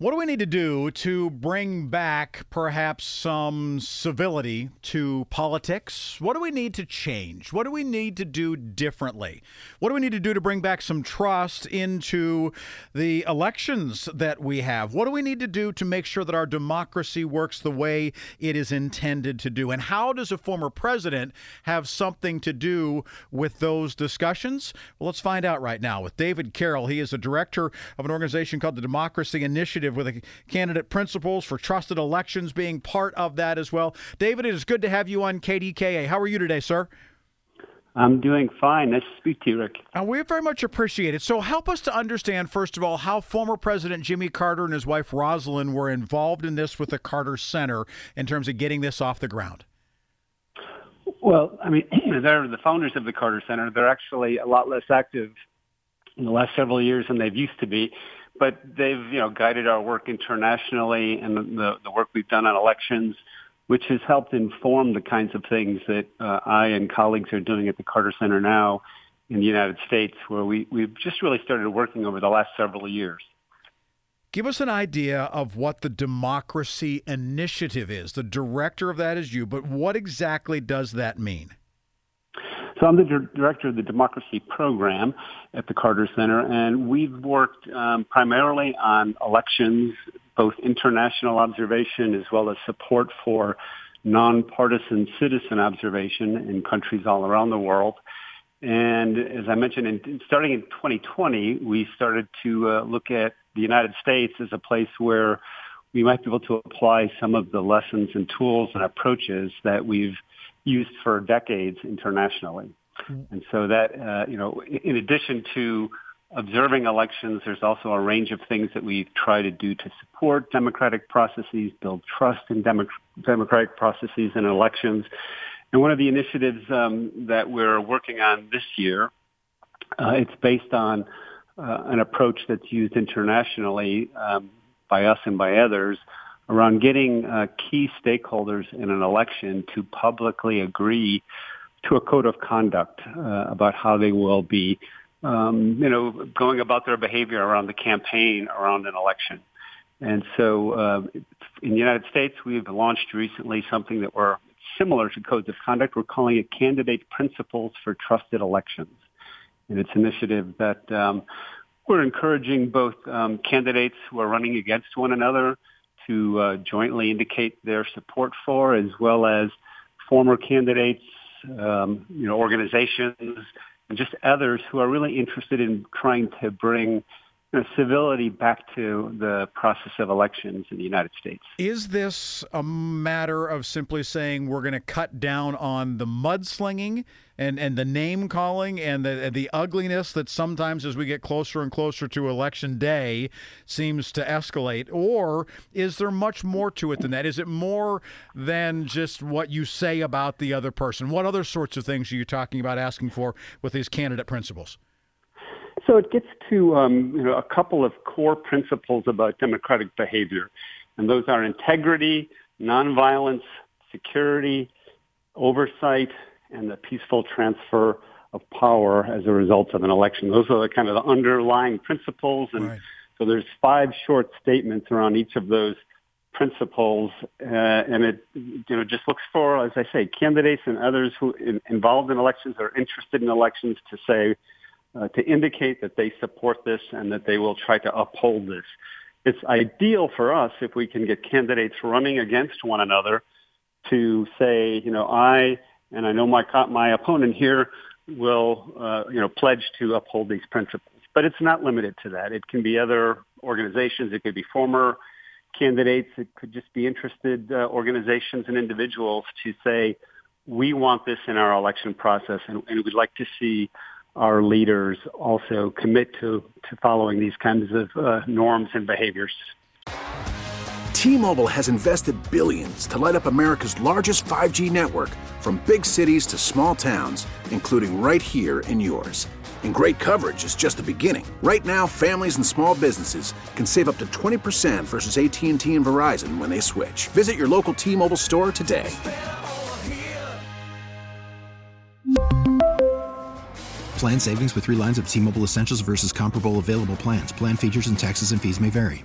What do we need to do to bring back perhaps some civility to politics? What do we need to change? What do we need to do differently? What do we need to do to bring back some trust into the elections that we have? What do we need to do to make sure that our democracy works the way it is intended to do? And how does a former president have something to do with those discussions? Well, let's find out right now with David Carroll. He is the director of an organization called the Democracy Initiative with the candidate principles for trusted elections being part of that as well. David, it is good to have you on KDKA. How are you today, sir? I'm doing fine. Nice to speak to you, Rick. Uh, we very much appreciate it. So, help us to understand, first of all, how former President Jimmy Carter and his wife Rosalynn were involved in this with the Carter Center in terms of getting this off the ground. Well, I mean, they're the founders of the Carter Center. They're actually a lot less active in the last several years than they've used to be but they've you know guided our work internationally and the, the work we've done on elections, which has helped inform the kinds of things that uh, I and colleagues are doing at the Carter Center now in the United States, where we, we've just really started working over the last several years. Give us an idea of what the Democracy Initiative is. The director of that is you, but what exactly does that mean? So I'm the director of the democracy program at the Carter Center, and we've worked um, primarily on elections, both international observation as well as support for nonpartisan citizen observation in countries all around the world. And as I mentioned, in, starting in 2020, we started to uh, look at the United States as a place where we might be able to apply some of the lessons and tools and approaches that we've used for decades internationally. Mm-hmm. And so that, uh, you know, in addition to observing elections, there's also a range of things that we try to do to support democratic processes, build trust in democ- democratic processes and elections. And one of the initiatives um, that we're working on this year, uh, it's based on uh, an approach that's used internationally um, by us and by others around getting uh, key stakeholders in an election to publicly agree to a code of conduct uh, about how they will be, um, you know, going about their behavior around the campaign around an election. And so, uh, in the United States, we've launched recently something that we're similar to codes of conduct. We're calling it Candidate Principles for Trusted Elections, and it's an initiative that um, we're encouraging both um, candidates who are running against one another to uh, jointly indicate their support for, as well as former candidates, um, you know, organizations, and just others who are really interested in trying to bring civility back to the process of elections in the United States. Is this a matter of simply saying we're going to cut down on the mudslinging and, and the name calling and the the ugliness that sometimes as we get closer and closer to election day seems to escalate? Or is there much more to it than that? Is it more than just what you say about the other person? What other sorts of things are you talking about asking for with these candidate principles? So it gets to um, you know a couple of core principles about democratic behavior, and those are integrity, nonviolence, security, oversight, and the peaceful transfer of power as a result of an election. Those are the kind of the underlying principles, and right. so there's five short statements around each of those principles, uh, and it you know just looks for, as I say, candidates and others who in, involved in elections or interested in elections to say uh, to indicate that they support this and that they will try to uphold this. It's ideal for us if we can get candidates running against one another to say, you know, I and I know my my opponent here will, uh, you know, pledge to uphold these principles. But it's not limited to that. It can be other organizations. It could be former candidates. It could just be interested uh, organizations and individuals to say, we want this in our election process, and, and we'd like to see our leaders also commit to, to following these kinds of uh, norms and behaviors. T-Mobile has invested billions to light up America's largest 5G network from big cities to small towns, including right here in yours. And great coverage is just the beginning. Right now, families and small businesses can save up to 20% versus AT&T and Verizon when they switch. Visit your local T-Mobile store today. Plan savings with three lines of T Mobile Essentials versus comparable available plans. Plan features and taxes and fees may vary.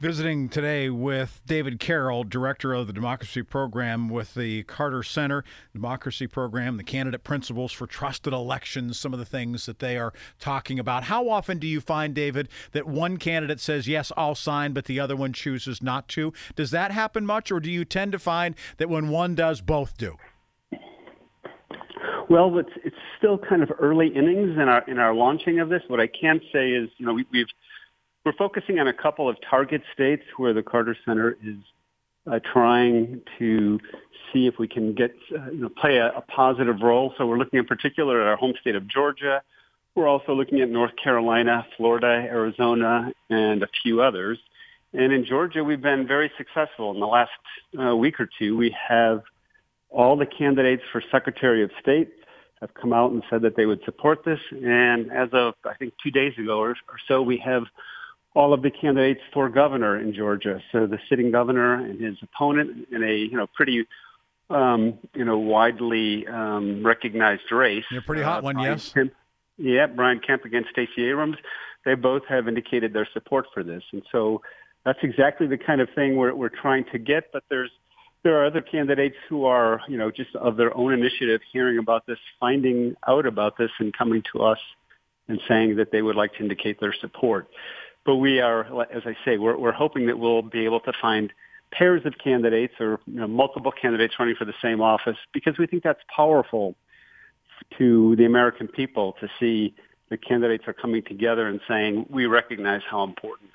Visiting today with David Carroll, Director of the Democracy Program with the Carter Center, Democracy Program, the candidate principles for trusted elections, some of the things that they are talking about. How often do you find, David, that one candidate says, Yes, I'll sign, but the other one chooses not to? Does that happen much, or do you tend to find that when one does, both do? Well, it's it's still kind of early innings in our in our launching of this. What I can say is, you know, we, we've we're focusing on a couple of target states where the Carter Center is uh, trying to see if we can get uh, you know play a, a positive role. So we're looking in particular at our home state of Georgia. We're also looking at North Carolina, Florida, Arizona, and a few others. And in Georgia, we've been very successful. In the last uh, week or two, we have all the candidates for Secretary of State have come out and said that they would support this. And as of, I think, two days ago or, or so, we have all of the candidates for governor in Georgia. So the sitting governor and his opponent in a, you know, pretty, um, you know, widely um, recognized race. A pretty hot uh, one, Brian yes. Kemp, yeah, Brian Kemp against Stacey Abrams. They both have indicated their support for this. And so that's exactly the kind of thing we're, we're trying to get, but there's there are other candidates who are, you know, just of their own initiative hearing about this, finding out about this and coming to us and saying that they would like to indicate their support. But we are, as I say, we're, we're hoping that we'll be able to find pairs of candidates or you know, multiple candidates running for the same office because we think that's powerful to the American people to see the candidates are coming together and saying, we recognize how important.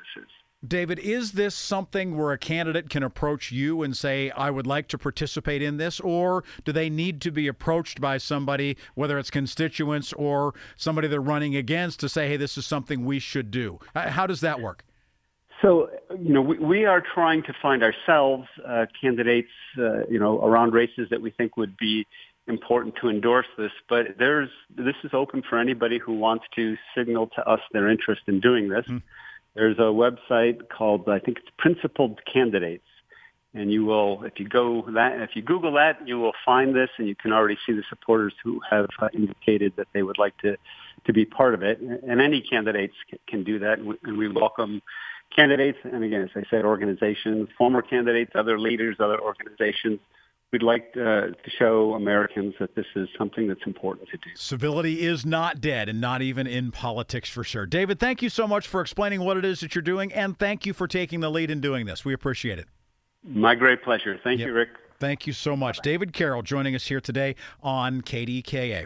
David, is this something where a candidate can approach you and say, I would like to participate in this? Or do they need to be approached by somebody, whether it's constituents or somebody they're running against, to say, hey, this is something we should do? How does that work? So, you know, we, we are trying to find ourselves uh, candidates, uh, you know, around races that we think would be important to endorse this. But there's this is open for anybody who wants to signal to us their interest in doing this. Mm. There's a website called I think it's Principled Candidates, and you will if you go that if you Google that you will find this, and you can already see the supporters who have uh, indicated that they would like to to be part of it. And any candidates can do that, and we welcome candidates. And again, as I said, organizations, former candidates, other leaders, other organizations we'd like uh, to show Americans that this is something that's important to do. Civility is not dead, and not even in politics for sure. David, thank you so much for explaining what it is that you're doing, and thank you for taking the lead in doing this. We appreciate it. My great pleasure. Thank yep. you, Rick. Thank you so much. Bye-bye. David Carroll joining us here today on KDKA.